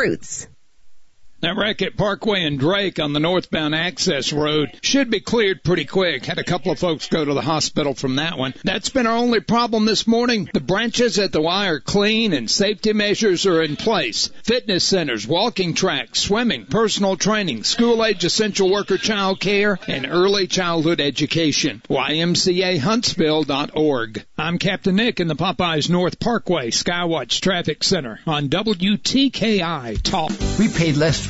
fruits. That wreck at Parkway and Drake on the northbound access road should be cleared pretty quick. Had a couple of folks go to the hospital from that one. That's been our only problem this morning. The branches at the Y are clean and safety measures are in place. Fitness centers, walking tracks, swimming, personal training, school age essential worker child care, and early childhood education. YMCAHuntsville.org. I'm Captain Nick in the Popeyes North Parkway Skywatch Traffic Center on WTKI Talk. We paid less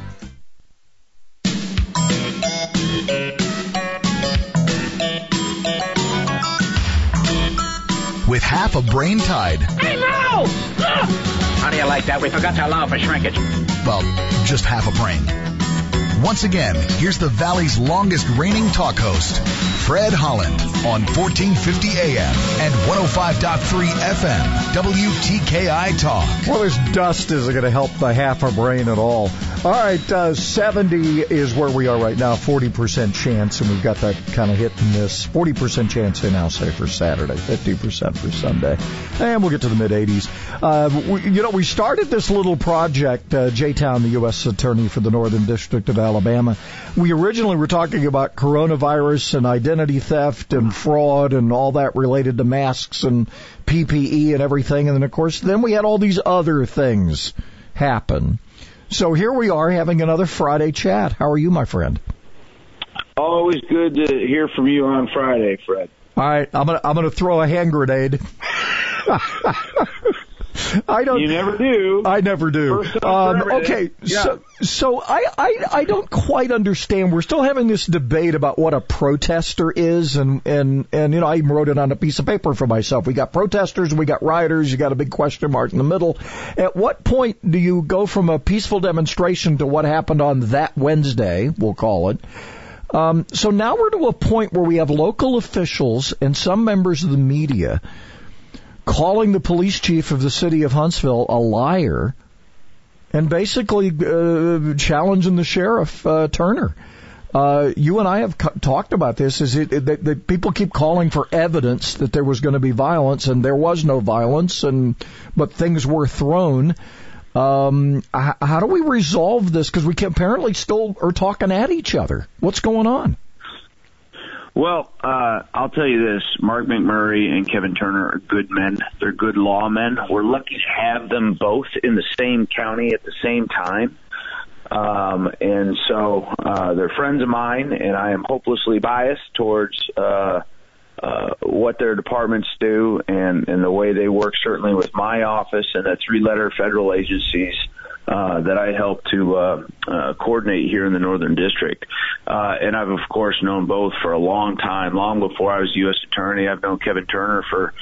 With half a brain tied. Hey, no! How do you like that? We forgot to allow for shrinkage. Well, just half a brain. Once again, here's the Valley's longest reigning talk host, Fred Holland, on 1450 AM and 105.3 FM, WTKI Talk. Well, this dust isn't going to help the half a brain at all. All right, uh, 70 is where we are right now, 40% chance, and we've got that kind of hit and miss. 40% chance in, I'll say, for Saturday, 50% for Sunday. And we'll get to the mid 80s. Uh, we, you know, we started this little project, uh, Jay Town, the U.S. Attorney for the Northern District of Alabama. We originally were talking about coronavirus and identity theft and fraud and all that related to masks and PPE and everything. And then, of course, then we had all these other things happen. So here we are having another Friday chat. How are you, my friend? Always good to hear from you on Friday, Fred. All right, I'm gonna I'm gonna throw a hand grenade. I don't. You never do. I never do. Um, okay, yeah. so so I, I I don't quite understand. We're still having this debate about what a protester is, and and and you know I even wrote it on a piece of paper for myself. We got protesters we got rioters. You got a big question mark in the middle. At what point do you go from a peaceful demonstration to what happened on that Wednesday? We'll call it. Um, so now we're to a point where we have local officials and some members of the media calling the police chief of the city of Huntsville a liar and basically uh, challenging the sheriff uh, Turner. Uh, you and I have co- talked about this. Is it that, that people keep calling for evidence that there was going to be violence, and there was no violence, and but things were thrown. Um, h- how do we resolve this? Because we can apparently still are talking at each other. What's going on? Well, uh, I'll tell you this: Mark McMurray and Kevin Turner are good men. They're good lawmen. We're lucky to have them both in the same county at the same time. Um, and so uh, they're friends of mine, and I am hopelessly biased towards uh, uh, what their departments do and, and the way they work, certainly with my office and the three letter federal agencies uh, that I help to uh, uh, coordinate here in the Northern District. Uh, and I've, of course, known both for a long time, long before I was U.S. Attorney. I've known Kevin Turner for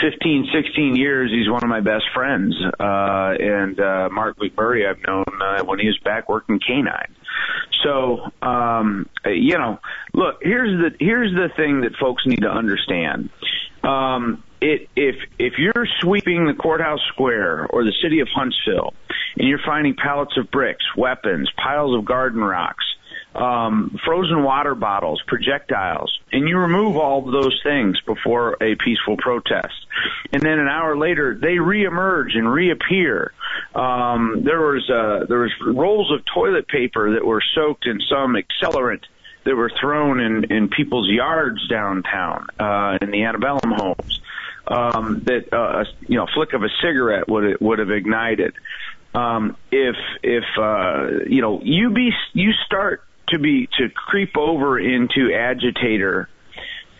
15, 16 years. He's one of my best friends. Uh, and uh, Mark McMurray I've known uh, when he was back working canine. So, um, you know, look, here's the here's the thing that folks need to understand. Um, it, if if you're sweeping the courthouse square or the city of Huntsville, and you're finding pallets of bricks, weapons, piles of garden rocks, um, frozen water bottles, projectiles, and you remove all of those things before a peaceful protest. And then an hour later, they reemerge and reappear. Um, there was uh, there was rolls of toilet paper that were soaked in some accelerant that were thrown in in people's yards downtown uh, in the antebellum homes. Um, that uh, you know, flick of a cigarette would would have ignited. Um, if if uh, you know you be you start to be to creep over into agitator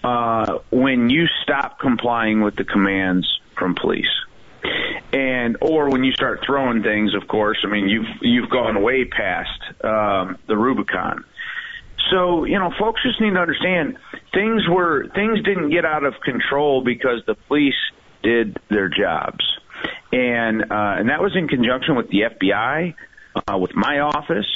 uh, when you stop complying with the commands from police. And or when you start throwing things of course. I mean you've you've gone way past um the rubicon so you know folks just need to understand things were things didn't get out of control because the police did their jobs and uh and that was in conjunction with the fbi uh with my office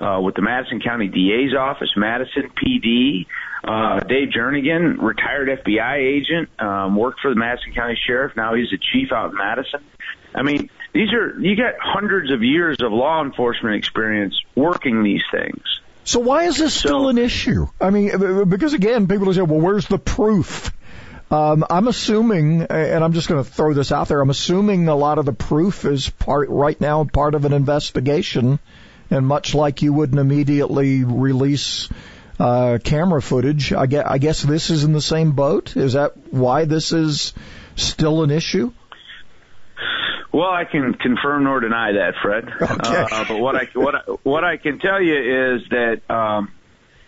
uh, with the Madison County DA's office, Madison PD. Uh, Dave Jernigan, retired FBI agent, um, worked for the Madison County Sheriff. Now he's a chief out in Madison. I mean, these are you got hundreds of years of law enforcement experience working these things. So why is this still So- an issue? I mean, because again, people say, well, where's the proof? Um, I'm assuming, and I'm just going to throw this out there, I'm assuming a lot of the proof is part, right now, part of an investigation. And much like you wouldn't immediately release uh, camera footage, I guess, I guess this is in the same boat. Is that why this is still an issue? Well, I can confirm nor deny that, Fred. Okay. Uh, but what I what I, what I can tell you is that um,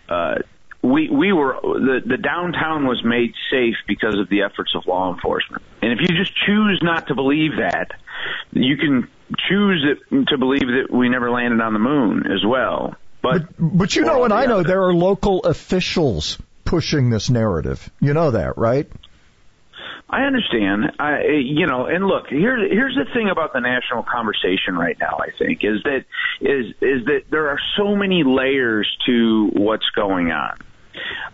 uh, we we were the the downtown was made safe because of the efforts of law enforcement. And if you just choose not to believe that, you can choose it, to believe that we never landed on the moon as well. But But you know, and I know there are local officials pushing this narrative. You know that, right? I understand. I, you know, and look, here, here's the thing about the national conversation right now. I think is that is is that there are so many layers to what's going on.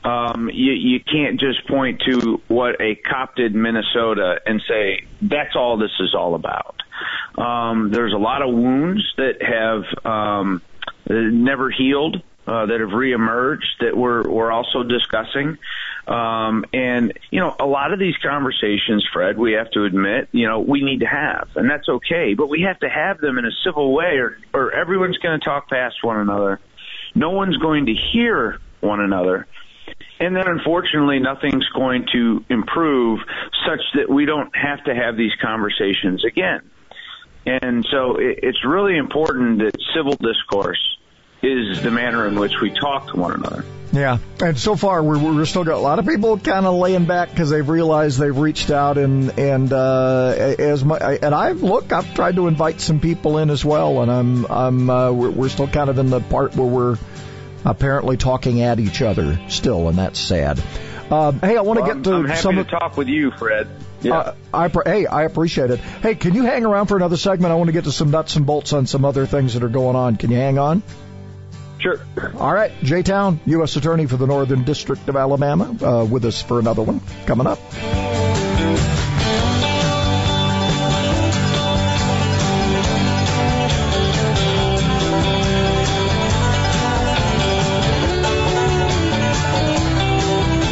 Um, you, you can't just point to what a cop did in Minnesota and say that's all this is all about. Um, there's a lot of wounds that have um, never healed uh, that have reemerged that we're we're also discussing. Um, and you know, a lot of these conversations, Fred, we have to admit, you know, we need to have, and that's okay. But we have to have them in a civil way, or or everyone's going to talk past one another. No one's going to hear one another. And then unfortunately, nothing's going to improve such that we don't have to have these conversations again. And so it, it's really important that civil discourse is the manner in which we talk to one another. Yeah, and so far we're we're still got a lot of people kind of laying back because they've realized they've reached out and and uh, as my and I've look I've tried to invite some people in as well and I'm I'm uh, we're, we're still kind of in the part where we're apparently talking at each other still and that's sad. Um, hey, I want to Well, get to I'm happy some to talk with you, Fred. Yeah. Uh, I hey, I appreciate it. Hey, can you hang around for another segment? I want to get to some nuts and bolts on some other things that are going on. Can you hang on? Sure. All right, Jay Town, U.S. Attorney for the Northern District of Alabama, uh, with us for another one coming up.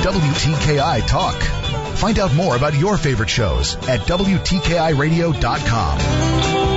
WTKI Talk. Find out more about your favorite shows at WTKIRadio.com.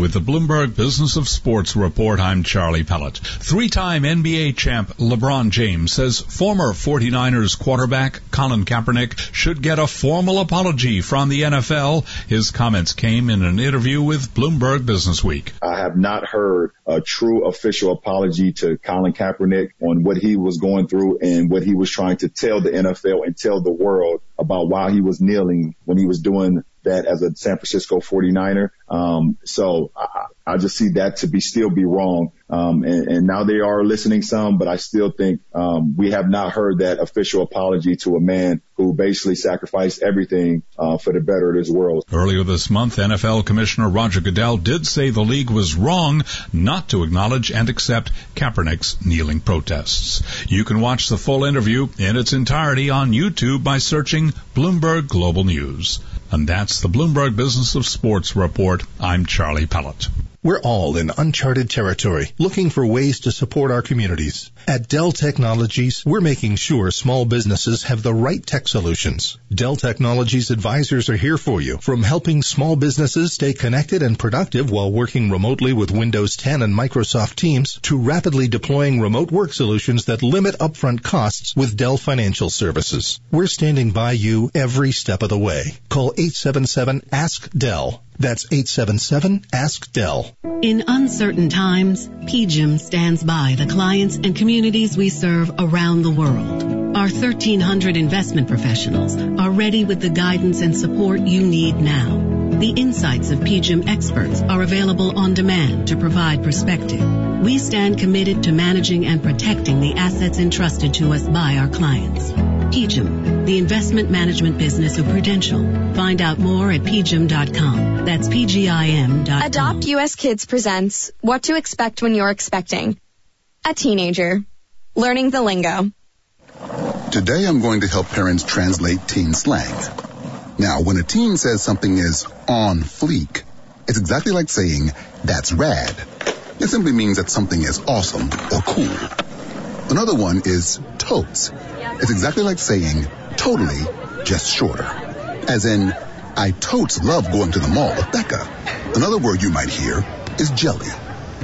With the Bloomberg Business of Sports report, I'm Charlie Pellett. Three-time NBA champ LeBron James says former 49ers quarterback Colin Kaepernick should get a formal apology from the NFL. His comments came in an interview with Bloomberg Business Week. I have not heard a true official apology to Colin Kaepernick on what he was going through and what he was trying to tell the NFL and tell the world about why he was kneeling when he was doing that as a San Francisco 49er. Um, so I, I just see that to be still be wrong. Um, and, and now they are listening some, but I still think um, we have not heard that official apology to a man who basically sacrificed everything uh, for the better of this world. Earlier this month, NFL Commissioner Roger Goodell did say the league was wrong not to acknowledge and accept Kaepernick's kneeling protests. You can watch the full interview in its entirety on YouTube by searching Bloomberg Global News. And that's the Bloomberg Business of Sports report. I'm Charlie Pellett. We're all in uncharted territory, looking for ways to support our communities. At Dell Technologies, we're making sure small businesses have the right tech solutions. Dell Technologies advisors are here for you, from helping small businesses stay connected and productive while working remotely with Windows 10 and Microsoft Teams, to rapidly deploying remote work solutions that limit upfront costs with Dell Financial Services. We're standing by you every step of the way. Call 877-ASK-DELL. That's 877-ASK-DELL. In uncertain times, PGIM stands by the clients and communities we serve around the world. Our 1,300 investment professionals are ready with the guidance and support you need now. The insights of PGIM experts are available on demand to provide perspective. We stand committed to managing and protecting the assets entrusted to us by our clients. PGIM, the investment management business of Prudential. Find out more at pgim.com. That's pgim.com. Adopt US Kids presents What to Expect When You're Expecting. A teenager. Learning the lingo. Today I'm going to help parents translate teen slang. Now, when a teen says something is on fleek, it's exactly like saying, that's rad. It simply means that something is awesome or cool. Another one is totes. It's exactly like saying, totally, just shorter. As in, I totes love going to the mall with Becca. Another word you might hear is jelly.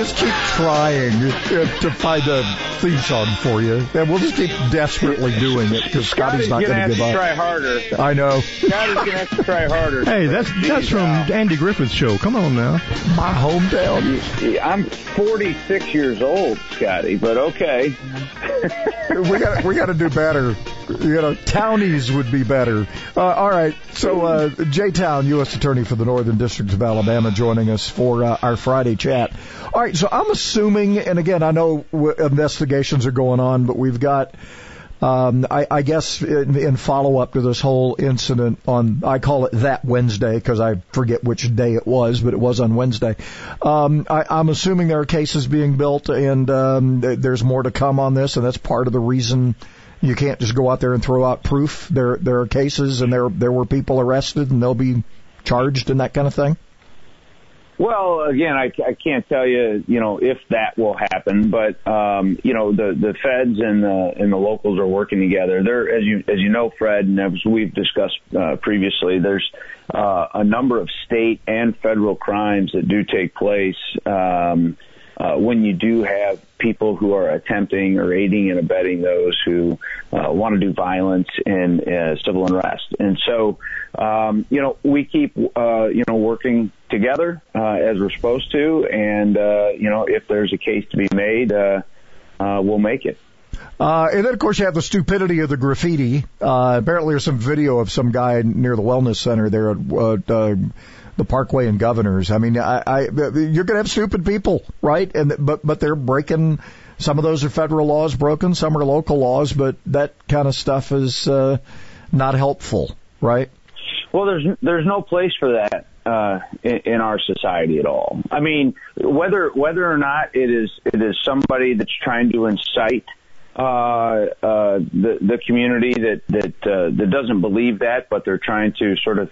Just keep trying to find a theme song for you, and we'll just keep desperately doing it because Scotty's not going to give up. try harder. I know. Scotty's gonna have to try harder. Hey, that's that's from Andy Griffith's show. Come on now. My hometown. I'm 46 years old, Scotty, but okay. we got we got to do better. You know, townies would be better. Uh, all right. So, uh, Jay Town, U.S. Attorney for the Northern District of Alabama, joining us for uh, our Friday chat. All right. So, I'm assuming, and again, I know investigations are going on, but we've got. Um, I, I guess in, in follow up to this whole incident on, I call it that Wednesday because I forget which day it was, but it was on Wednesday. Um, I, I'm assuming there are cases being built and um, th- there's more to come on this, and that's part of the reason you can't just go out there and throw out proof. There there are cases and there there were people arrested and they'll be charged and that kind of thing. Well, again, I, I can't tell you, you know, if that will happen, but um, you know, the the feds and the and the locals are working together. There, as you as you know, Fred, and as we've discussed uh, previously, there's uh, a number of state and federal crimes that do take place. Um, uh, when you do have people who are attempting or aiding and abetting those who uh, want to do violence and uh, civil unrest. And so, um, you know, we keep, uh, you know, working together uh, as we're supposed to. And, uh, you know, if there's a case to be made, uh, uh, we'll make it. Uh, and then, of course, you have the stupidity of the graffiti. Uh, apparently, there's some video of some guy near the wellness center there at uh, uh, the Parkway and Governors. I mean, I, I you're going to have stupid people, right? And but but they're breaking. Some of those are federal laws broken. Some are local laws, but that kind of stuff is uh, not helpful, right? Well, there's there's no place for that uh, in, in our society at all. I mean, whether whether or not it is it is somebody that's trying to incite uh, uh, the the community that that uh, that doesn't believe that, but they're trying to sort of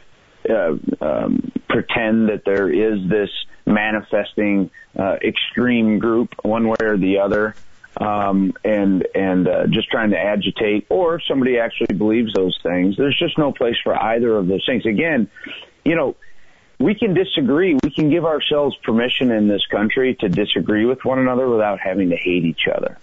uh, um, pretend that there is this manifesting uh, extreme group, one way or the other, um, and and uh, just trying to agitate, or if somebody actually believes those things. There's just no place for either of those things. Again, you know, we can disagree. We can give ourselves permission in this country to disagree with one another without having to hate each other.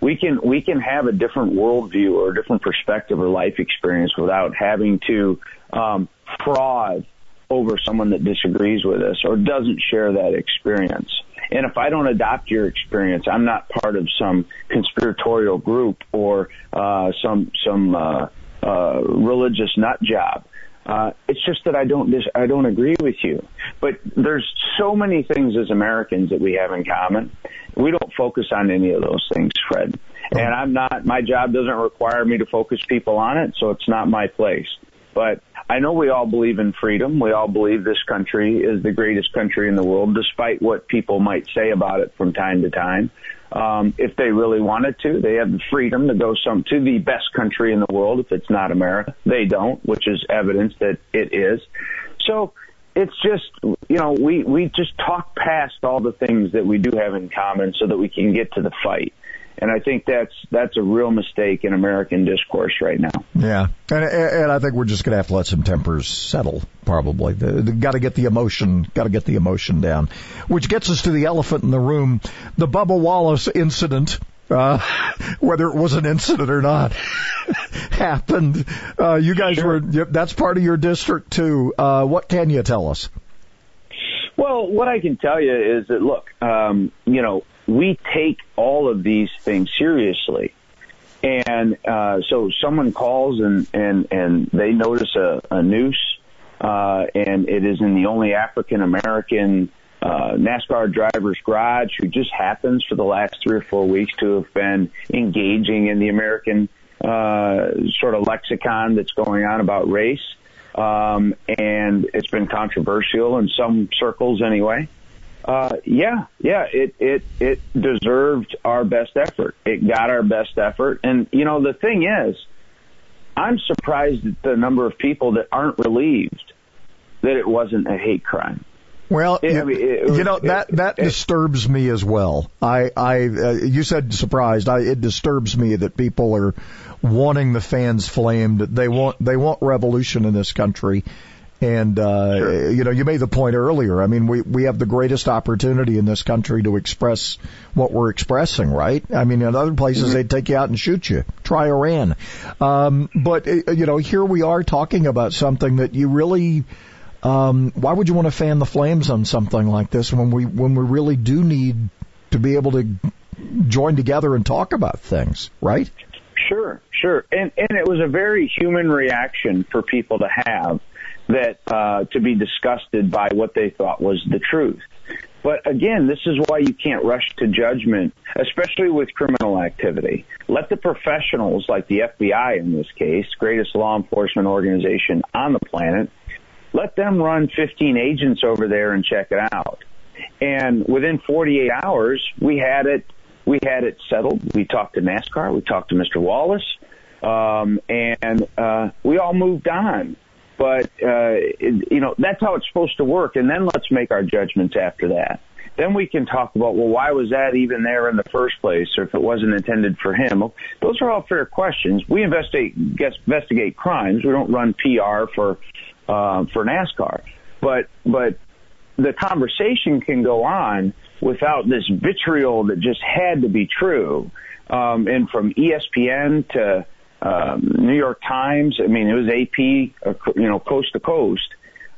We can we can have a different worldview or a different perspective or life experience without having to um, fraud over someone that disagrees with us or doesn't share that experience. And if I don't adopt your experience, I'm not part of some conspiratorial group or uh, some some uh, uh, religious nut job. Uh, it's just that I don't dis- I don't agree with you. But there's so many things as Americans that we have in common. We don't focus on any of those things, Fred. And I'm not. My job doesn't require me to focus people on it, so it's not my place. But I know we all believe in freedom. We all believe this country is the greatest country in the world, despite what people might say about it from time to time. Um, if they really wanted to, they have the freedom to go some to the best country in the world. If it's not America, they don't, which is evidence that it is. So it's just you know we we just talk past all the things that we do have in common so that we can get to the fight. And I think that's that's a real mistake in American discourse right now. Yeah, and and I think we're just going to have to let some tempers settle. Probably, got to get the emotion, got to get the emotion down. Which gets us to the elephant in the room, the Bubba Wallace incident. Uh, whether it was an incident or not, happened. Uh, you guys sure. were, that's part of your district too. Uh, what can you tell us? Well, what I can tell you is that, look, um, you know, we take all of these things seriously. And uh, so someone calls and, and, and they notice a, a noose, uh, and it is in the only African American uh, NASCAR driver's garage who just happens for the last three or four weeks to have been engaging in the American uh, sort of lexicon that's going on about race. Um, and it's been controversial in some circles anyway. Uh, yeah, yeah, it, it, it deserved our best effort. It got our best effort. And, you know, the thing is, I'm surprised at the number of people that aren't relieved that it wasn't a hate crime. Well, it, it, you know that that disturbs me as well. I, I, uh, you said surprised. I, it disturbs me that people are wanting the fans flamed. They want they want revolution in this country, and uh, sure. you know, you made the point earlier. I mean, we we have the greatest opportunity in this country to express what we're expressing, right? I mean, in other places mm-hmm. they'd take you out and shoot you. Try Iran, um, but uh, you know, here we are talking about something that you really. Um, why would you want to fan the flames on something like this when we when we really do need to be able to join together and talk about things, right? Sure, sure, and and it was a very human reaction for people to have that uh, to be disgusted by what they thought was the truth. But again, this is why you can't rush to judgment, especially with criminal activity. Let the professionals, like the FBI in this case, greatest law enforcement organization on the planet, let them run 15 agents over there and check it out. And within 48 hours, we had it, we had it settled. We talked to NASCAR, we talked to Mr. Wallace, um, and uh, we all moved on. But, uh, you know, that's how it's supposed to work. And then let's make our judgments after that. Then we can talk about, well, why was that even there in the first place, or if it wasn't intended for him? Those are all fair questions. We investigate investigate crimes. We don't run PR for uh, for NASCAR, but but the conversation can go on without this vitriol that just had to be true. Um, and from ESPN to um, New York Times. I mean, it was AP, uh, you know, coast to coast,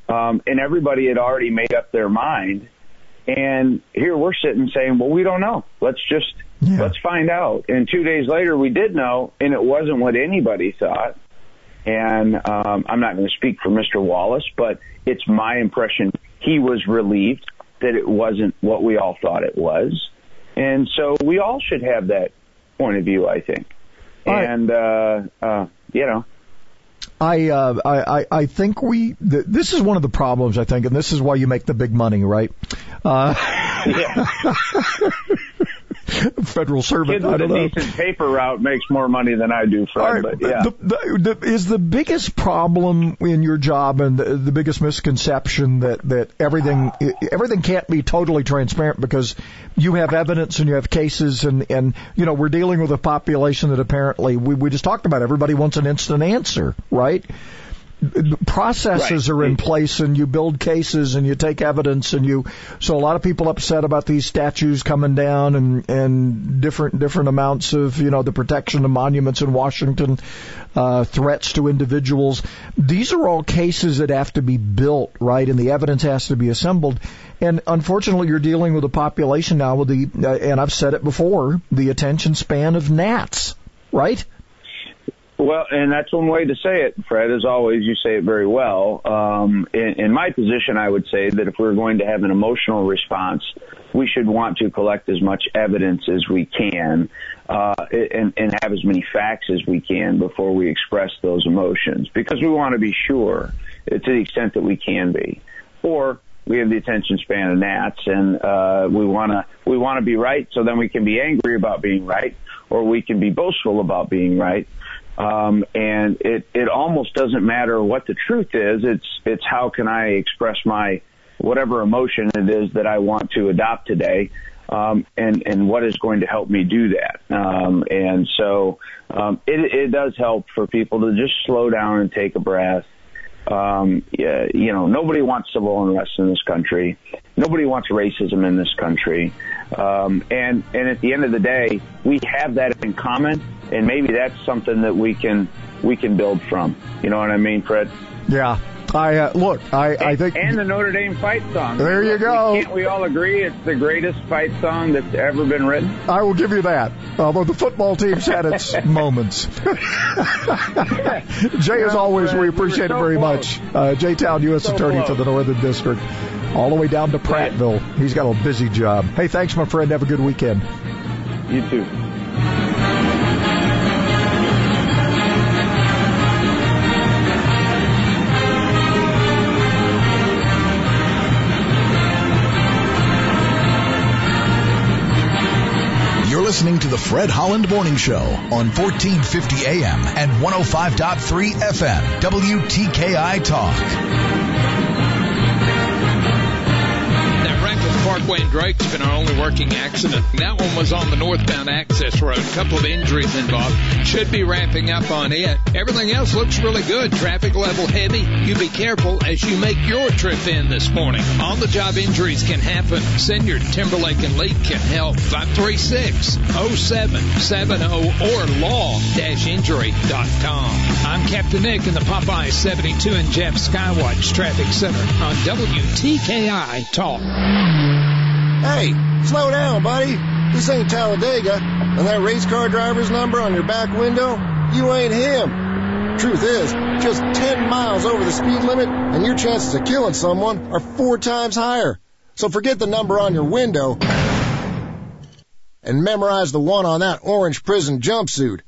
um, and everybody had already made up their mind. And here we're sitting saying, "Well, we don't know. Let's just yeah. let's find out." And two days later, we did know, and it wasn't what anybody thought. And um, I'm not going to speak for Mr. Wallace, but it's my impression he was relieved that it wasn't what we all thought it was. And so we all should have that point of view, I think and uh, uh, you know. I, uh, I I think we th- this is one of the problems I think, and this is why you make the big money, right? Uh, yeah. federal servant. Kid with I don't a know. decent paper route makes more money than I do, Fred. Right, but yeah, the, the, the, is the biggest problem in your job and the, the biggest misconception that that everything everything can't be totally transparent because you have evidence and you have cases and and you know we're dealing with a population that apparently we we just talked about. Everybody wants an instant answer, right? Processes right. are in place and you build cases and you take evidence and you so a lot of people upset about these statues coming down and and different different amounts of you know the protection of monuments in Washington uh, threats to individuals. These are all cases that have to be built right and the evidence has to be assembled. And unfortunately you're dealing with a population now with the uh, and I've said it before the attention span of gnats right well, and that's one way to say it, Fred. As always, you say it very well. Um, in, in my position, I would say that if we're going to have an emotional response, we should want to collect as much evidence as we can uh, and, and have as many facts as we can before we express those emotions, because we want to be sure to the extent that we can be. Or we have the attention span of gnats, and uh, we want to we want to be right, so then we can be angry about being right, or we can be boastful about being right. Um, and it, it almost doesn't matter what the truth is. It's, it's how can I express my, whatever emotion it is that I want to adopt today. um, and and what is going to help me do that. Um, and so um, it, it does help for people to just slow down and take a breath. Um, yeah, you know, nobody wants civil unrest in this country. Nobody wants racism in this country. Um, and and at the end of the day, we have that in common, and maybe that's something that we can we can build from. You know what I mean, Fred? Yeah. I uh, look. I, I think and the Notre Dame fight song. There you go. Can't we all agree it's the greatest fight song that's ever been written? I will give you that. Although the football team's had its moments. Jay, as always, we appreciate so it very close. much. Uh, Jay Town, U.S. So Attorney close. for the Northern District, all the way down to Prattville. He's got a busy job. Hey, thanks, my friend. Have a good weekend. You too. Listening to the Fred Holland Morning Show on 1450 AM and 105.3 FM, WTKI Talk. Parkway and Drake's been our only working accident. That one was on the northbound access road. A couple of injuries involved. Should be wrapping up on it. Everything else looks really good. Traffic level heavy. You be careful as you make your trip in this morning. On the job injuries can happen. Siniard Timberlake and Lee can help. 536-0770 or law-injury.com. I'm Captain Nick in the Popeye 72 and Jeff Skywatch Traffic Center on WTKI Talk. Hey, slow down, buddy. This ain't Talladega. And that race car driver's number on your back window, you ain't him. Truth is, just 10 miles over the speed limit and your chances of killing someone are four times higher. So forget the number on your window and memorize the one on that orange prison jumpsuit.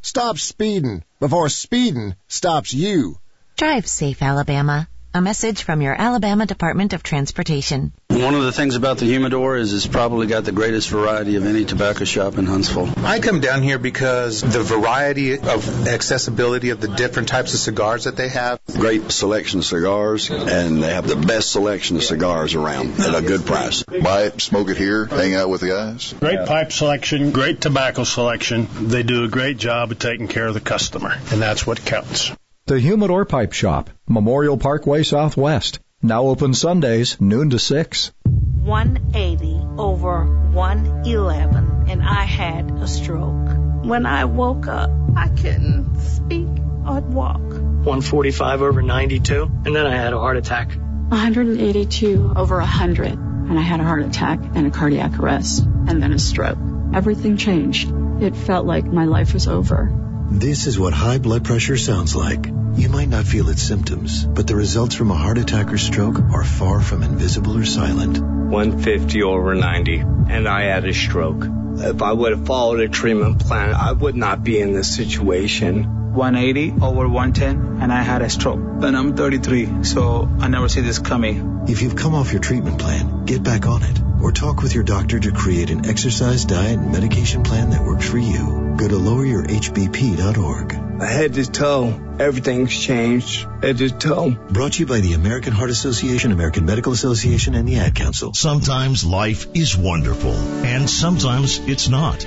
Stop speeding before speeding stops you. Drive safe, Alabama. A message from your Alabama Department of Transportation. One of the things about the humidor is it's probably got the greatest variety of any tobacco shop in Huntsville. I come down here because the variety of accessibility of the different types of cigars that they have. Great selection of cigars, and they have the best selection of cigars around at a good price. Buy it, smoke it here, hang out with the guys. Great pipe selection, great tobacco selection. They do a great job of taking care of the customer, and that's what counts. The Humidor Pipe Shop, Memorial Parkway Southwest. Now open Sundays, noon to 6. 180 over 111 and I had a stroke. When I woke up, I couldn't speak or walk. 145 over 92, and then I had a heart attack. 182 over 100, and I had a heart attack and a cardiac arrest, and then a stroke. Everything changed. It felt like my life was over. This is what high blood pressure sounds like. You might not feel its symptoms, but the results from a heart attack or stroke are far from invisible or silent. 150 over 90, and I had a stroke. If I would have followed a treatment plan, I would not be in this situation. 180 over 110 and I had a stroke. And I'm 33, so I never see this coming. If you've come off your treatment plan, get back on it or talk with your doctor to create an exercise, diet, and medication plan that works for you. Go to loweryourhbp.org. Head to toe, everything's changed. Head to toe. Brought to you by the American Heart Association, American Medical Association, and the Ad Council. Sometimes life is wonderful, and sometimes it's not.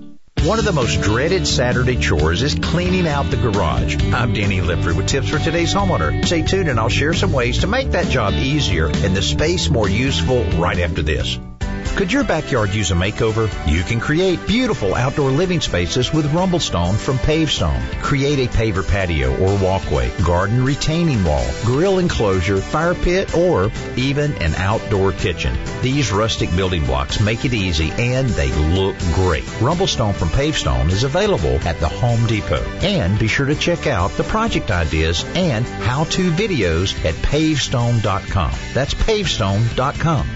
One of the most dreaded Saturday chores is cleaning out the garage. I'm Danny Lipford with tips for today's homeowner. Stay tuned and I'll share some ways to make that job easier and the space more useful right after this. Could your backyard use a makeover? You can create beautiful outdoor living spaces with Rumblestone from Pavestone. Create a paver patio or walkway, garden retaining wall, grill enclosure, fire pit, or even an outdoor kitchen. These rustic building blocks make it easy and they look great. Rumblestone from Pavestone is available at the Home Depot. And be sure to check out the project ideas and how-to videos at pavestone.com. That's pavestone.com.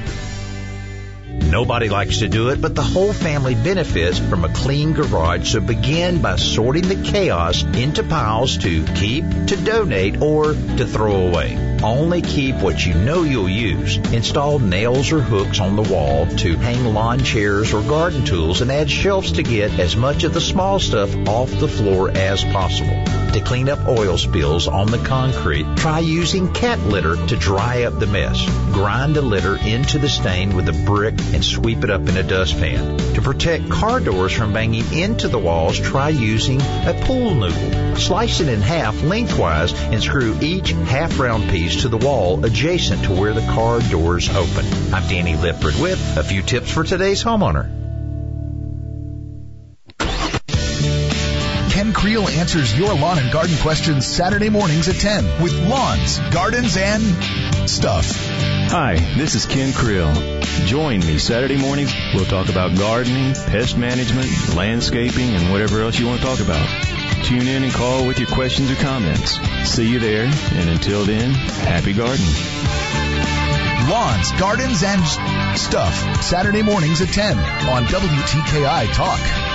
Nobody likes to do it, but the whole family benefits from a clean garage. So begin by sorting the chaos into piles to keep, to donate, or to throw away. Only keep what you know you'll use. Install nails or hooks on the wall to hang lawn chairs or garden tools and add shelves to get as much of the small stuff off the floor as possible. To clean up oil spills on the concrete, try using cat litter to dry up the mess. Grind the litter into the stain with a brick and sweep it up in a dustpan. To protect car doors from banging into the walls, try using a pool noodle. Slice it in half lengthwise and screw each half round piece to the wall adjacent to where the car doors open. I'm Danny Lipford with a few tips for today's homeowner. Creel answers your lawn and garden questions Saturday mornings at 10 with lawns, gardens, and stuff. Hi, this is Ken Creel. Join me Saturday mornings. We'll talk about gardening, pest management, landscaping, and whatever else you want to talk about. Tune in and call with your questions or comments. See you there, and until then, happy gardening. Lawns, gardens, and stuff. Saturday mornings at 10 on WTKI Talk.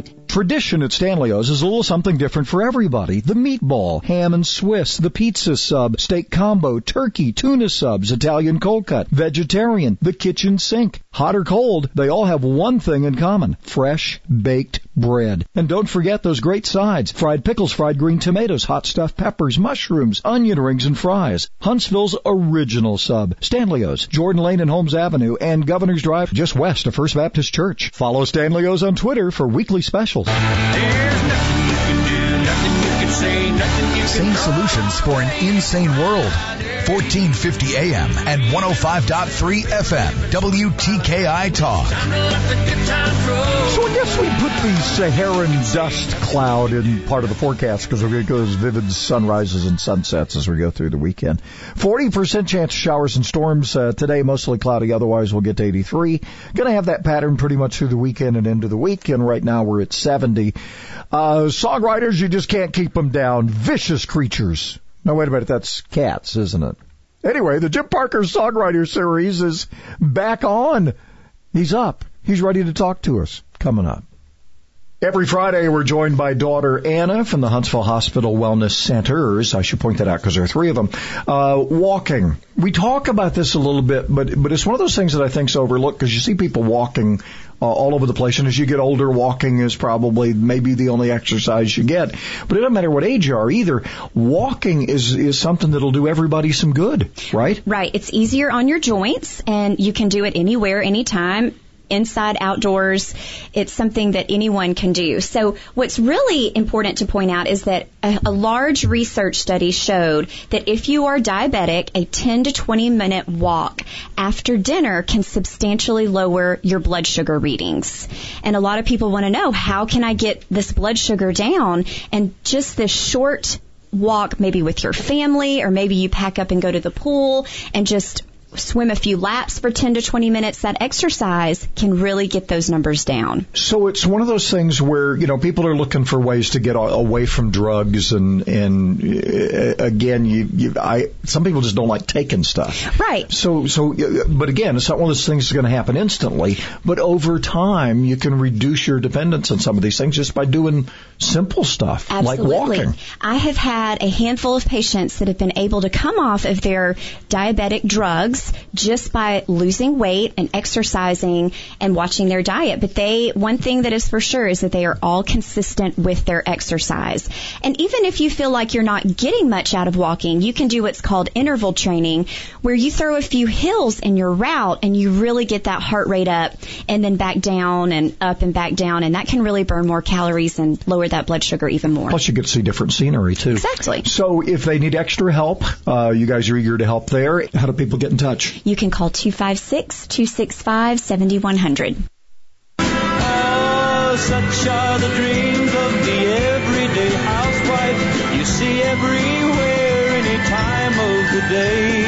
533-1600. Tradition at Stanley's is a little something different for everybody. The meatball, ham and Swiss, the pizza sub, steak combo, turkey, tuna subs, Italian cold cut, vegetarian, the kitchen sink. Hot or cold, they all have one thing in common. Fresh, baked bread. And don't forget those great sides. Fried pickles, fried green tomatoes, hot stuffed peppers, mushrooms, onion rings, and fries. Huntsville's original sub. Stanley's, Jordan Lane and Holmes Avenue, and Governor's Drive just west of First Baptist Church. Follow Stanley's on Twitter for weekly specials. There's nothing you can do, nothing you can do. Sane solutions for an insane world. 1450 AM and 105.3 FM. WTKI Talk. So I guess we put the Saharan dust cloud in part of the forecast because we're going to go as vivid sunrises and sunsets as we go through the weekend. 40% chance of showers and storms uh, today, mostly cloudy. Otherwise, we'll get to 83. Going to have that pattern pretty much through the weekend and into the week. And right now we're at 70. Uh, songwriters, you just can't keep them down. Vicious creatures. No, wait a minute. That's cats, isn't it? Anyway, the Jim Parker Songwriter Series is back on. He's up. He's ready to talk to us. Coming up. Every Friday, we're joined by daughter Anna from the Huntsville Hospital Wellness Centers. I should point that out because there are three of them. Uh, walking. We talk about this a little bit, but but it's one of those things that I think's overlooked because you see people walking uh, all over the place, and as you get older, walking is probably maybe the only exercise you get. But it doesn't matter what age you are either. Walking is is something that'll do everybody some good, right? Right. It's easier on your joints, and you can do it anywhere, anytime inside, outdoors. It's something that anyone can do. So what's really important to point out is that a, a, large research study showed that if you are diabetic, a 10 to 20 minute walk after dinner can substantially lower your blood sugar readings. And a lot of people want to know, how can I get this blood sugar down? And just this short walk maybe with your family or maybe you pack up and go to the pool and just swim a few laps for 10 to 20 minutes, that exercise can really get those numbers down. So it's one of those things where, you know, people are looking for ways to get away from drugs and, and uh, again, you, you, I, some people just don't like taking stuff. Right. So, so, but again, it's not one of those things that's going to happen instantly, but over time, you can reduce your dependence on some of these things just by doing simple stuff Absolutely. like walking. I have had a handful of patients that have been able to come off of their diabetic drugs just by losing weight and exercising and watching their diet. But they, one thing that is for sure is that they are all consistent with their exercise. And even if you feel like you're not getting much out of walking, you can do what's called interval training where you throw a few hills in your route and you really get that heart rate up and then back down and up and back down. And that can really burn more calories and lower that blood sugar even more. Plus you get to see different scenery too. Exactly. So if they need extra help, uh, you guys are eager to help there. How do people get in touch? Touch. You can call 256 265 7100. Ah, such are the dreams of the everyday housewife you see everywhere, any time of the day.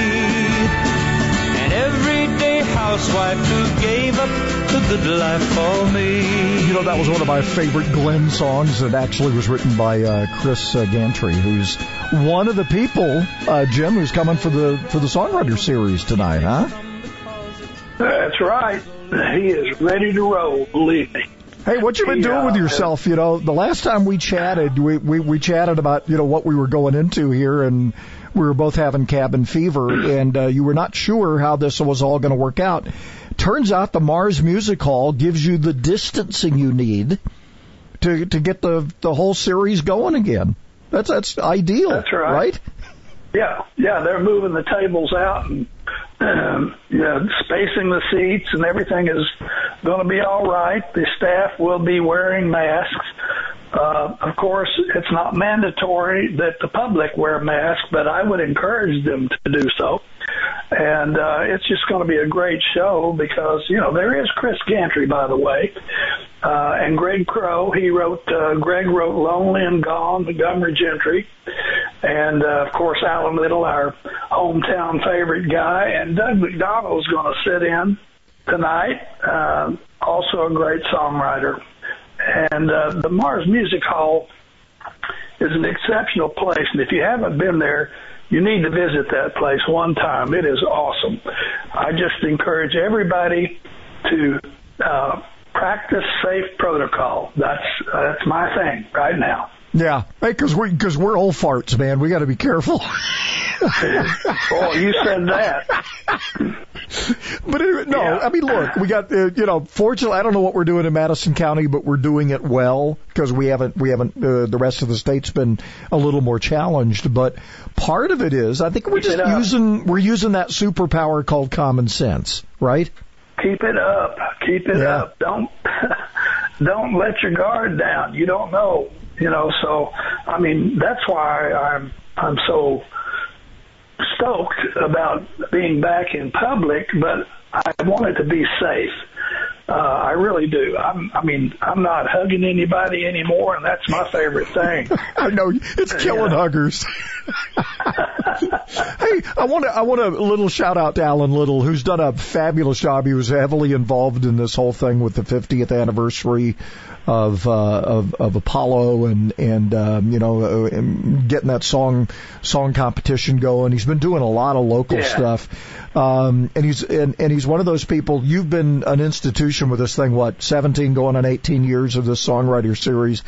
An everyday housewife who gave up the good life for me. You know, that was one of my favorite Glen songs that actually was written by uh, Chris uh, Gantry, who's one of the people, uh, Jim, who's coming for the for the songwriter series tonight, huh? That's right. He is ready to roll, believe me. Hey, what you been doing with yourself? You know, the last time we chatted, we, we, we chatted about, you know, what we were going into here and we were both having cabin fever and uh, you were not sure how this was all going to work out. Turns out the Mars Music Hall gives you the distancing you need to, to get the, the whole series going again. That's, that's ideal. That's right. Right? Yeah, yeah, they're moving the tables out and um, yeah, spacing the seats and everything is going to be all right. The staff will be wearing masks. Uh, of course, it's not mandatory that the public wear masks, but I would encourage them to do so. And uh, it's just going to be a great show because, you know, there is Chris Gantry, by the way, uh, and Greg Crowe. He wrote, uh, Greg wrote Lonely and Gone, Montgomery Gentry. And, uh, of course, Alan Little, our hometown favorite guy. And Doug McDonald's going to sit in tonight, uh, also a great songwriter. And uh, the Mars Music Hall is an exceptional place. And if you haven't been there, you need to visit that place one time. It is awesome. I just encourage everybody to uh, practice safe protocol. That's uh, that's my thing right now. Yeah, because we because we're old farts, man. We got to be careful. oh, you said that. but anyway, no, yeah. I mean, look, we got uh, you know. Fortunately, I don't know what we're doing in Madison County, but we're doing it well because we haven't we haven't uh, the rest of the state's been a little more challenged. But part of it is, I think we're just using we're using that superpower called common sense, right? Keep it up. Keep it yeah. up. Don't don't let your guard down. You don't know, you know. So, I mean, that's why I'm I'm so stoked about being back in public, but I want it to be safe. Uh, I really do. I'm, I mean, I'm not hugging anybody anymore, and that's my favorite thing. I know it's killing yeah. huggers. hey, I want to, I want a little shout out to Alan Little, who's done a fabulous job. He was heavily involved in this whole thing with the 50th anniversary of uh, of, of Apollo and and um, you know uh, getting that song song competition going. He's been doing a lot of local yeah. stuff, um, and he's and, and he's one of those people. You've been an institution with this thing, what 17 going on 18 years of this songwriter series,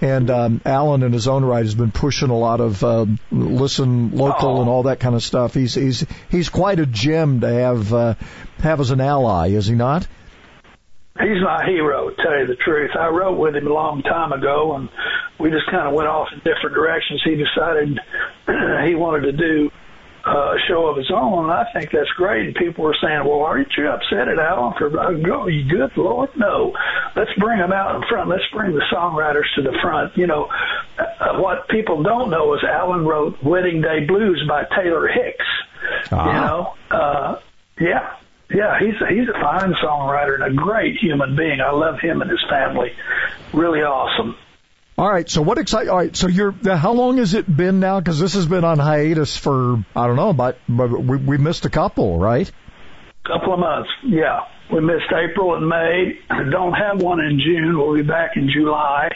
and um, Alan in his own right has been pushing a lot of uh, listen local oh. and all that kind of stuff. He's he's he's quite a gem to have uh, have as an ally, is he not? He's my hero, to tell you the truth. I wrote with him a long time ago, and we just kind of went off in different directions. He decided he wanted to do a show of his own, and I think that's great. And people were saying, "Well, aren't you upset at Alan for uh, go? You good Lord, no. Let's bring them out in front. Let's bring the songwriters to the front." You know, uh, what people don't know is Alan wrote "Wedding Day Blues" by Taylor Hicks. Uh-huh. You know, uh, yeah, yeah, he's he's a fine songwriter and a great human being. I love him and his family. Really awesome. All right. So what excite? All right. So you're. How long has it been now? Because this has been on hiatus for I don't know, but, but we we missed a couple, right? Couple of months. Yeah, we missed April and May. Don't have one in June. We'll be back in July,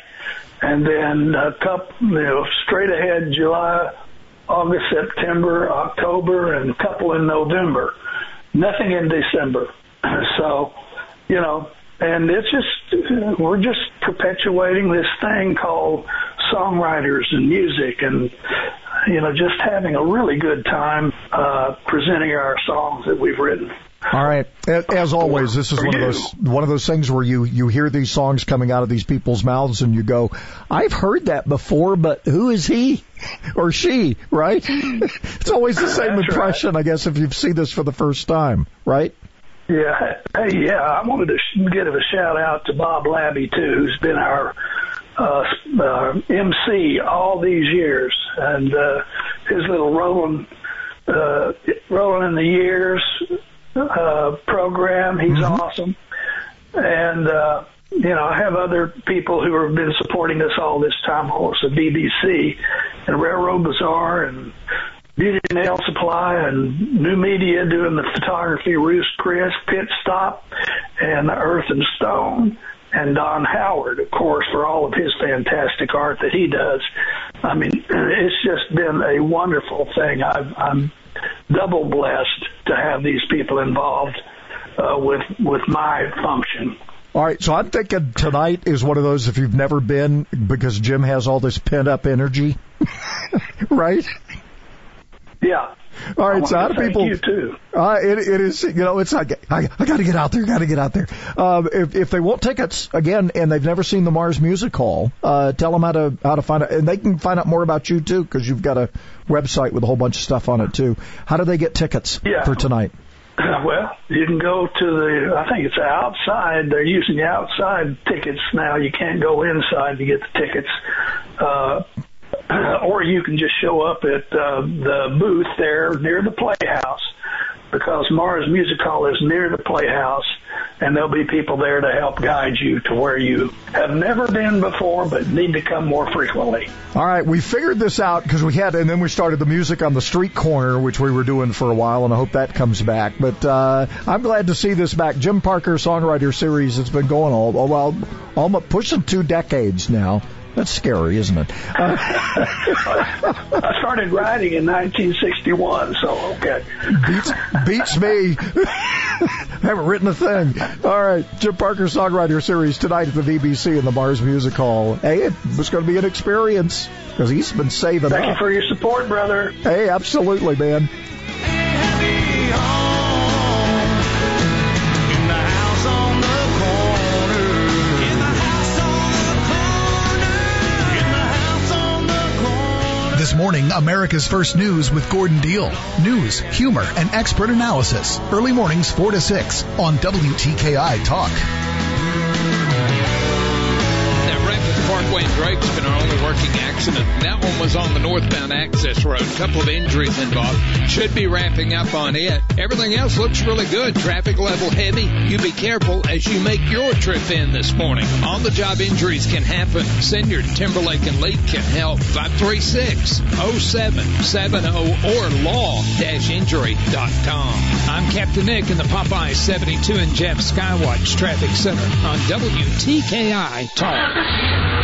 and then a couple. You know, straight ahead July, August, September, October, and a couple in November nothing in December. So, you know, and it's just we're just perpetuating this thing called songwriters and music and you know just having a really good time uh presenting our songs that we've written all right. As always, this is one of those one of those things where you you hear these songs coming out of these people's mouths and you go, "I've heard that before, but who is he or she?" Right? it's always the same That's impression, right. I guess, if you see this for the first time, right? Yeah. Hey, yeah. I wanted to give a shout out to Bob Labby too, who's been our uh, uh, MC all these years, and uh, his little rolling uh, Rolling in the Years uh, program. He's Mm-hmm. awesome. And, uh, you know, I have other people who have been supporting us all this time, of course, the VBC and Railroad Bazaar and Beauty and Nail Supply and New Media doing the photography, Roost Chris, Pit Stop, and the Earth and Stone, and Don Howard, of course, for all of his fantastic art that he does. I mean, it's just been a wonderful thing. I've, I'm double blessed to have these people involved uh, with with my function. All right, so I'm thinking tonight is one of those if you've never been because Jim has all this pent up energy, right? Yeah. All right, so how do people? you, too. Uh, it, it is, you know, it's like I, I got to get out there, got to get out there. Um, if if they want tickets again and they've never seen the Mars Music Hall, uh, tell them how to how to find out, and they can find out more about you too because you've got a website with a whole bunch of stuff on it too. How do they get tickets Yeah. for tonight? Well, you can go to the, I think it's outside. They're using the outside tickets now. You can't go inside to get the tickets. Uh, or you can just show up at uh, the booth there near the Playhouse because Mars Music Hall is near the Playhouse and there'll be people there to help guide you to where you have never been before but need to come more frequently. All right, we figured this out because we had, and then we started the music on the street corner, which we were doing for a while, and I hope that comes back. But uh, I'm glad to see this back. Jim Parker Songwriter Series. It's been going all well, almost pushing two decades now. That's scary, isn't it? Uh, I started writing in 1961, so okay. beats beats me. I haven't written a thing. All right, Jim Parker Songwriter Series tonight at the VBC in the Mars Music Hall. Hey, it was going to be an experience because he's been saving Thank you for your support, brother. Hey, absolutely, man. Morning, America's First News with Gordon Deal. News, humor, and expert analysis. Early mornings 4 to 6 on WTKI Talk. Drake's been our only working accident. That one was on the northbound access road. A couple of injuries involved. Should be wrapping up on it. Everything else looks really good. Traffic level heavy. You be careful as you make your trip in this morning. On the job injuries can happen. Siniard Timberlake and League can help. 536-0770 or law-injury.com. I'm Captain Nick in the Popeye 72 and Jeff Skywatch Traffic Center on WTKI Talk.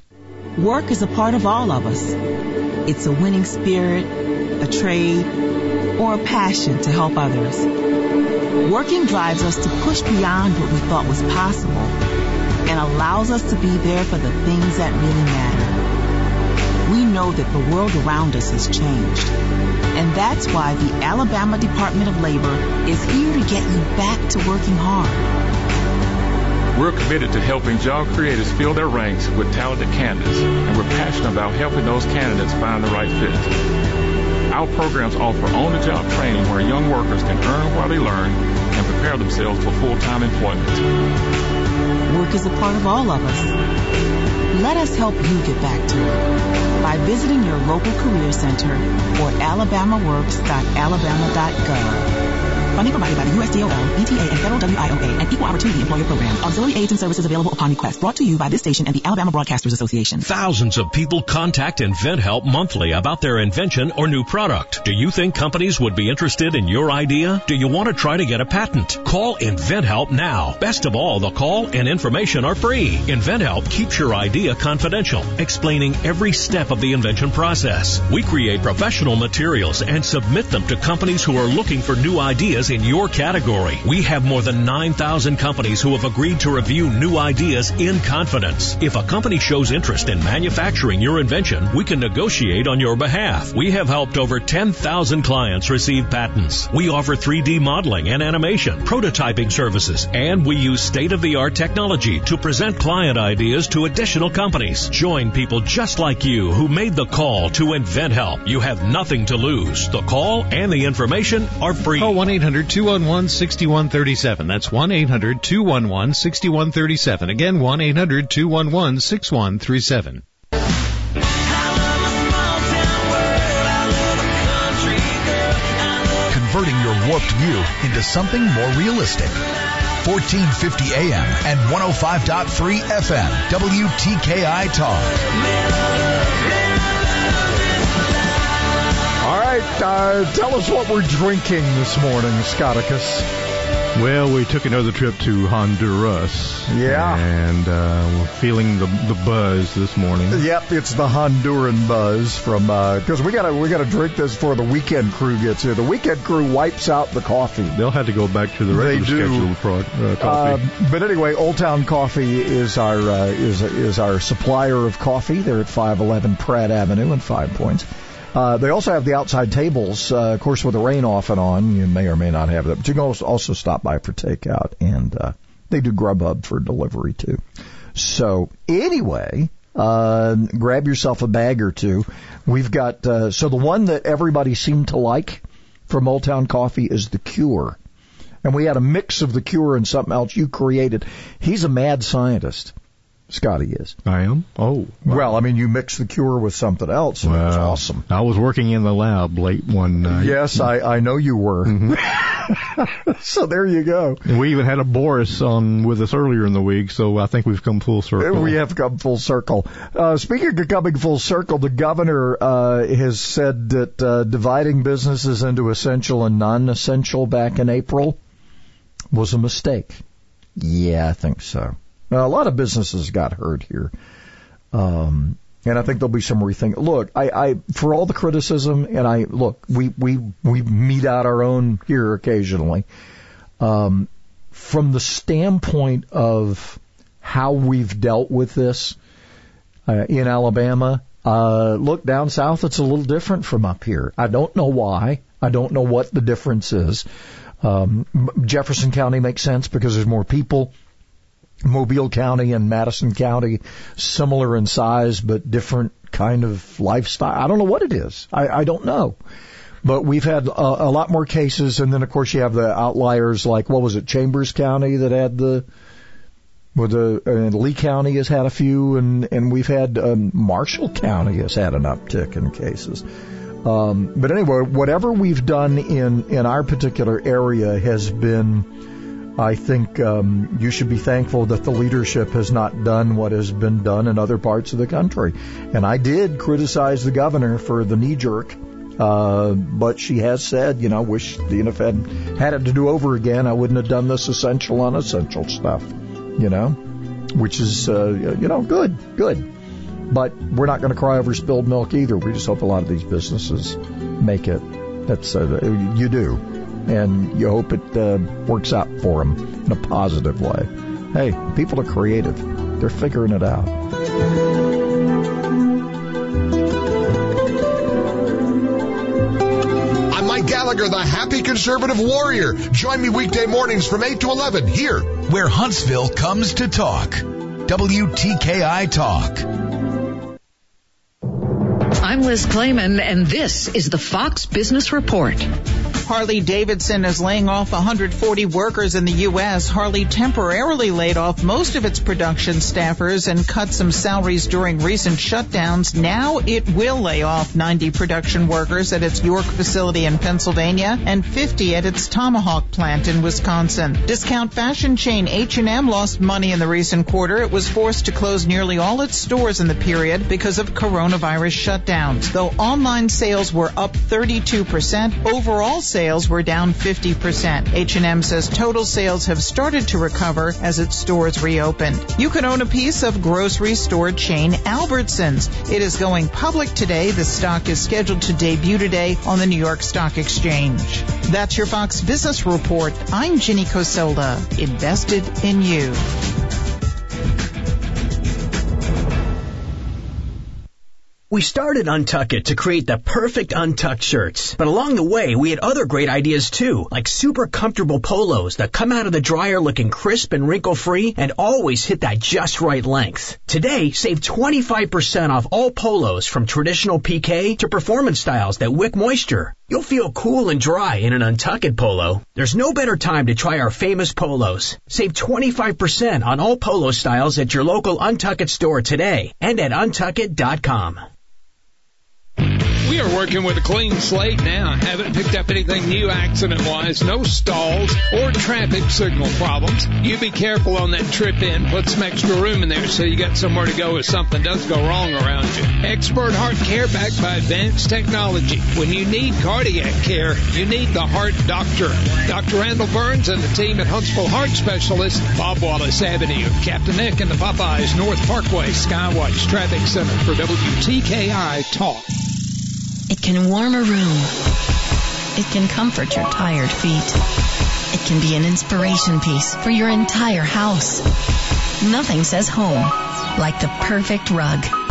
Work is a part of all of us. It's a winning spirit, a trade, or a passion to help others. Working drives us to push beyond what we thought was possible and allows us to be there for the things that really matter. We know that the world around us has changed. And that's why the Alabama Department of Labor is here to get you back to working hard. We're committed to helping job creators fill their ranks with talented candidates, and we're passionate about helping those candidates find the right fit. Our programs offer on-the-job training where young workers can earn while they learn and prepare themselves for full-time employment. Work is a part of all of us. Let us help you get back to it by visiting your local career center or alabamaworks.alabama.gov. Funding provided by the USDOL, ETA, and Federal WIOA and Equal Opportunity Employer Program. Auxiliary aids and services available upon request. Brought to you by this station and the Alabama Broadcasters Association. Thousands of people contact InventHelp monthly about their invention or new product. Do you think companies would be interested in your idea? Do you want to try to get a patent? Call InventHelp now. Best of all, the call and information are free. InventHelp keeps your idea confidential, explaining every step of the invention process. We create professional materials and submit them to companies who are looking for new ideas in your category. We have more than 9,000 companies who have agreed to review new ideas in confidence. If a company shows interest in manufacturing your invention, we can negotiate on your behalf. We have helped over 10,000 clients receive patents. We offer 3D modeling and animation, prototyping services, and we use state-of-the-art technology to present client ideas to additional companies. Join people just like you who made the call to InventHelp. You have nothing to lose. The call and the information are free. Call 1-800-211-6137. That's 1-800-211-6137. Again, 1-800-211-6137. Converting your warped view into something more realistic. 1450 AM and 105.3 FM. WTKI Talk. Right, uh, tell us what we're drinking this morning, Scotticus. Well, we took another trip to Honduras. Yeah. And uh, we're feeling the the buzz this morning. Yep, it's the Honduran buzz from because we gotta we gotta drink this before the weekend crew gets here. The weekend crew wipes out the coffee. They'll have to go back to the regular do. scheduled pro- uh, coffee. Uh, but anyway, Old Town Coffee is our uh, is is our supplier of coffee. They're at 511 Pratt Avenue in Five Points. Uh, they also have the outside tables. Uh, of course, with the rain off and on, you may or may not have that. But you can also stop by for takeout, and uh, they do Grubhub for delivery too. So anyway, uh, grab yourself a bag or two. We've got uh, so the one that everybody seemed to like from Old Town Coffee is the Cure, and we had a mix of the Cure and something else you created. He's a mad scientist. Scotty is. I am. Oh, Well, I mean, you mix the Cure with something else, and it was awesome. I was working in the lab late one night. Yes, I, I know you were. so there you go. And we even had a Boris on with us earlier in the week, so I think we've come full circle. We have come full circle. Uh, speaking of coming full circle, the governor uh, has said that uh, dividing businesses into essential and non-essential back in April was a mistake. Yeah, I think so. Now, a lot of businesses got hurt here. Um, and I think there'll be some rethink. Look, I, I, for all the criticism, and I, look, we, we, we meet out our own here occasionally. Um, from the standpoint of how we've dealt with this, uh, in Alabama, uh, look down south, it's a little different from up here. I don't know why. I don't know what the difference is. Um, Jefferson County makes sense because there's more people. Mobile County and Madison County, similar in size but different kind of lifestyle. I don't know what it is. I, I don't know. But we've had a, a lot more cases, and then of course you have the outliers like what was it, Chambers County that had the, well, the uh, Lee County has had a few, and and we've had um, Marshall County has had an uptick in cases. Um, but anyway, whatever we've done in in our particular area has been. I think um, you should be thankful that the leadership has not done what has been done in other parts of the country. And I did criticize the governor for the knee jerk, uh, but she has said, you know, wish the NFL had it to do over again. I wouldn't have done this essential unessential stuff, you know, which is, uh, you know, good, good. But we're not going to cry over spilled milk either. We just hope a lot of these businesses make it. That's uh, you do and you hope it uh, works out for them in a positive way. Hey, people are creative. They're figuring it out. I'm Mike Gallagher, the happy conservative warrior. Join me weekday mornings from 8 to 11 here. Where Huntsville comes to talk. WTKI Talk. I'm Liz Claman, and this is the Fox Business Report. Harley Davidson is laying off 140 workers in the U.S. Harley temporarily laid off most of its production staffers and cut some salaries during recent shutdowns. Now it will lay off 90 production workers at its York facility in Pennsylvania and 50 at its Tomahawk plant in Wisconsin. Discount fashion chain H&M lost money in the recent quarter. It was forced to close nearly all its stores in the period because of coronavirus shutdowns. Though online sales were up 32%, overall sales were down 50%. H&M says total sales have started to recover as its stores reopened. You can own a piece of grocery store chain Albertsons. It is going public today. The stock is scheduled to debut today on the New York Stock Exchange. That's your Fox Business Report. I'm Ginny Cosola, invested in you. We started UNTUCKit to create the perfect untucked shirts. But along the way, we had other great ideas too, like super comfortable polos that come out of the dryer looking crisp and wrinkle free and always hit that just right length. Today, save 25% off all polos from traditional PK to performance styles that wick moisture. You'll feel cool and dry in an Untucked polo. There's no better time to try our famous polos. Save 25% on all polo styles at your local Untucked store today and at untuckit.com. We are working with a clean slate now. Haven't picked up anything new accident wise. No stalls or traffic signal problems. You be careful on that trip in. Put some extra room in there so you got somewhere to go if something does go wrong around you. Expert heart care backed by advanced technology. When you need cardiac care, you need the heart doctor. Dr. Randall Burns and the team at Huntsville Heart Specialist, Bob Wallace Avenue, Captain Nick and the Popeyes North Parkway Skywatch Traffic Center for WTKI Talk. It can warm a room. It can comfort your tired feet. It can be an inspiration piece for your entire house. Nothing says home like the perfect rug.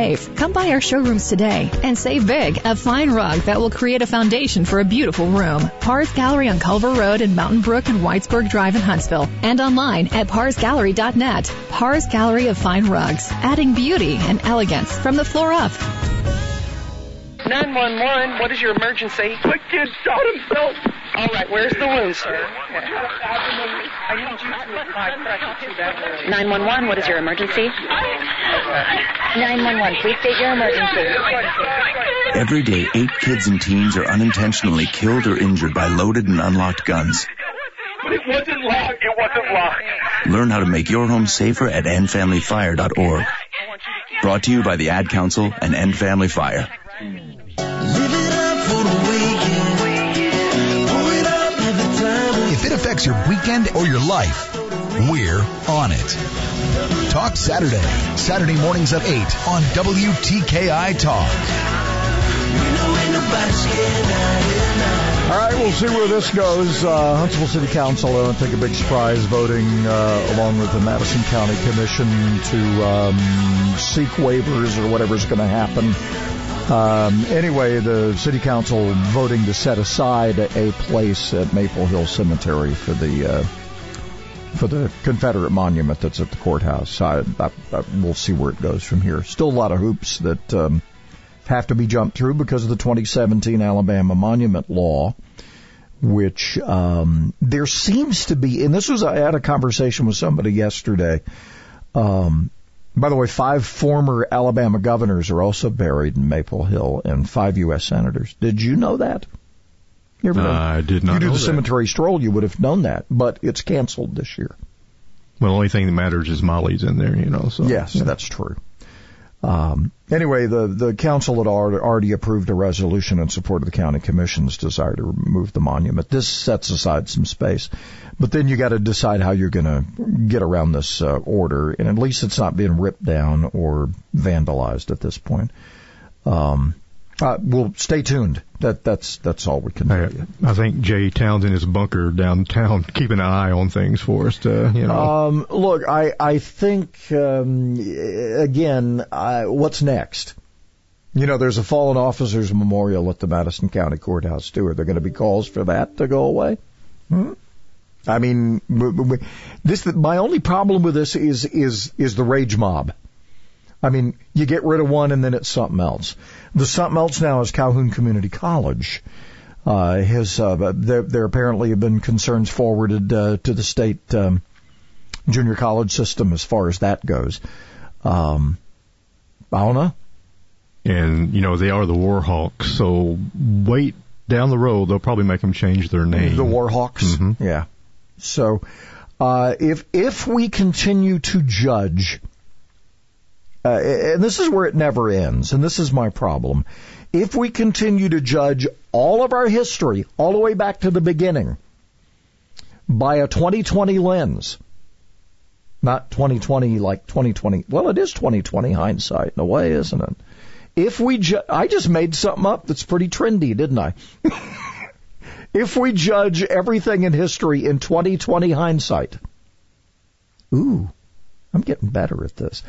Come by our showrooms today and save big. A fine rug that will create a foundation for a beautiful room. Pars Gallery on Culver Road in Mountain Brook and Whitesburg Drive in Huntsville. And online at parsgallery.net. Pars Gallery of Fine Rugs, adding beauty and elegance from the floor up. 911, what is your emergency? My kid shot himself. All right, where's the wound, sir? I need you to apply pressure to that area. 911, what is your emergency? 911, please state your emergency. Every day, eight kids and teens are unintentionally killed or injured by loaded and unlocked guns. But it wasn't locked. It wasn't locked. Learn how to make your home safer at endfamilyfire.org. Brought to you by the Ad Council and End Family Fire. If it affects your weekend or your life, we're on it. Talk Saturday, Saturday mornings at 8 on WTKI Talk. All right, we'll see where this goes. Uh, Huntsville City Council, I don't think a big surprise, voting uh, along with the Madison County Commission to um, seek waivers or whatever's going to happen. Um, anyway, the City Council voting to set aside a place at Maple Hill Cemetery for the uh, for the Confederate monument that's at the courthouse. I, I, I, we'll see where it goes from here. Still a lot of hoops that um, have to be jumped through because of the 2017 Alabama Monument Law, which um, there seems to be. And this was I had a conversation with somebody yesterday. Um, by the way, five former Alabama governors are also buried in Maple Hill, and five U.S. senators. Did you know that? You ever know? Uh, I did not. You do the that. cemetery stroll, you would have known that, but it's canceled this year. Well, the only thing that matters is Molly's in there, you know. So yes, yeah. that's true. Um, anyway, the the council had already approved a resolution in support of the county commission's desire to remove the monument. This sets aside some space, but then you got to decide how you're going to get around this uh, order, and at least it's not being ripped down or vandalized at this point. Um, Uh, well, stay tuned. That that's that's all we can tell you. I think Jay Town's in his bunker downtown keeping an eye on things for us to, you know. Um, look, I I think um, again, I, what's next? You know, there's a fallen officers memorial at the Madison County Courthouse too. Are there going to be calls for that to go away? Hmm? I mean, this my only problem with this is is is the rage mob. I mean, you get rid of one and then it's something else. The something else now is Calhoun Community College. Uh, has uh, there, there apparently have been concerns forwarded uh, to the state um, junior college system as far as that goes. Um, I don't know. And, you know, they are the Warhawks, so wait down the road, they'll probably make them change their name. The Warhawks? Mhm. Yeah. So, uh, if, if we continue to judge, uh, and this is where it never ends, and this is my problem. If we continue to judge all of our history, all the way back to the beginning, by a 2020 lens, not 2020 like 2020, well, it is 2020 hindsight in a way, isn't it? If we, ju- I just made something up that's pretty trendy, didn't I? if we judge everything in history in 2020 hindsight, ooh, I'm getting better at this.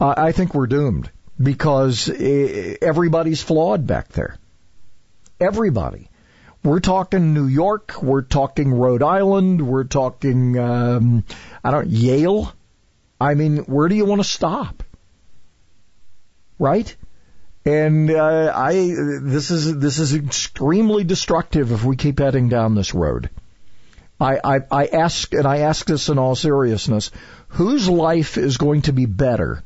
I think we're doomed because uh, everybody's flawed back there. Everybody. We're talking New York. We're talking Rhode Island. We're talking, um, I don't, Yale. I mean, where do you want to stop? Right? And uh, I this is this is extremely destructive if we keep heading down this road. I, I I ask and I ask this in all seriousness: whose life is going to be better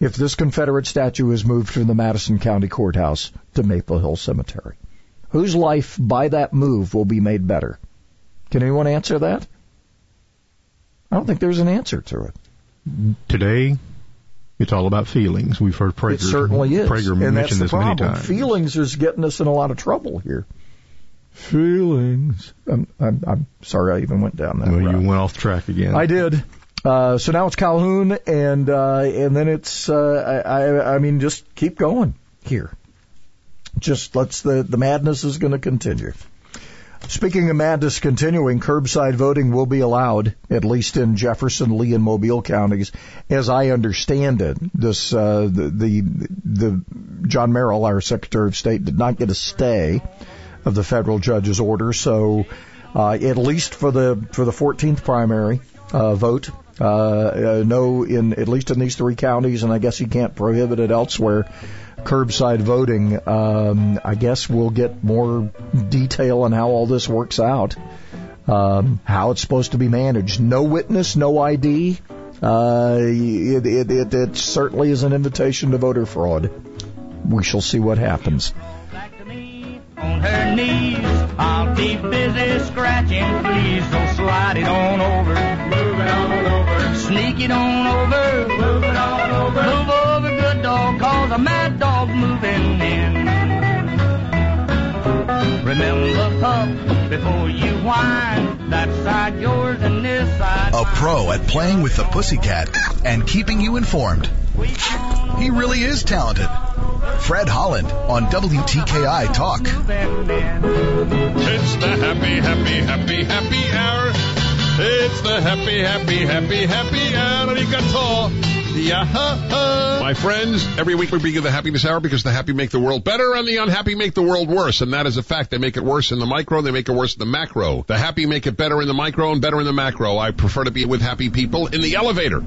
if this Confederate statue is moved from the Madison County Courthouse to Maple Hill Cemetery? Whose life by that move will be made better? Can anyone answer that? I don't think there's an answer to it. Today, it's all about feelings. We've heard Prager, it certainly is, Prager and that's mention the this many problem. times. Feelings is getting us in a lot of trouble here. Feelings. I'm, I'm, I'm sorry I even went down that Well, route. you went off track again. I did. Uh, so now it's Calhoun, and uh, and then it's uh, I, I mean just keep going here. Just let's the the madness is going to continue. Speaking of madness continuing, curbside voting will be allowed, at least in Jefferson, Lee, and Mobile counties. As I understand it, this uh, the, the the John Merrill, our Secretary of State, did not get a stay of the federal judge's order, so uh, at least for the for the 14th primary uh, vote, uh, uh, no, in at least in these three counties, and I guess he can't prohibit it elsewhere curbside voting. Um, I guess we'll get more detail on how all this works out, um, how it's supposed to be managed. No witness, no ID. Uh, it, it, it, it certainly is an invitation to voter fraud. We shall see what happens. on her knees. I'll busy scratching, slide it on over. Move it on over. Sneak it on over. Move it on over. Move over, good dog, cause a mad dog's moving in. Remember, pup, before you whine, that side yours and this side A pro at playing with the pussycat and keeping you informed. He really is talented. Fred Holland on WTKI Talk. It's the happy, happy, happy, happy hour. It's the happy, happy, happy, happy. Arigato. Yeah. My friends, every week we begin the happiness hour because the happy make the world better and the unhappy make the world worse. And that is a fact. They make it worse in the micro, they make it worse in the macro. The happy make it better in the micro and better in the macro. I prefer to be with happy people in the elevator.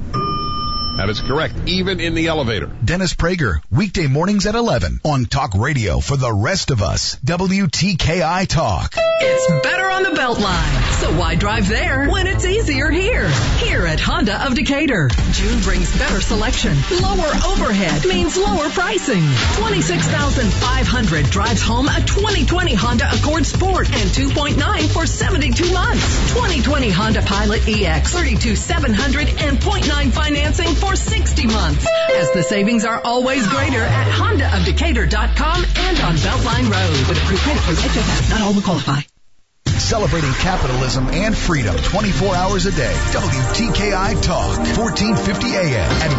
That is correct, even in the elevator. Dennis Prager, weekday mornings at 11 on Talk Radio for the rest of us. WTKI Talk. It's better on the Beltline. So why drive there when it's easier here? Here at Honda of Decatur. June brings better selection. Lower overhead means lower pricing. 26,500 drives home a 2020 Honda Accord Sport and 2.9 for 72 months. 2020 Honda Pilot EX 32,700 and 0.9 financing for 60 months. As the savings are always greater at HondaofDecatur.com and on Beltline Road. With approved credit from HFS. Not all will qualify. Celebrating capitalism and freedom 24 hours a day. WTKI Talk, 1450 AM and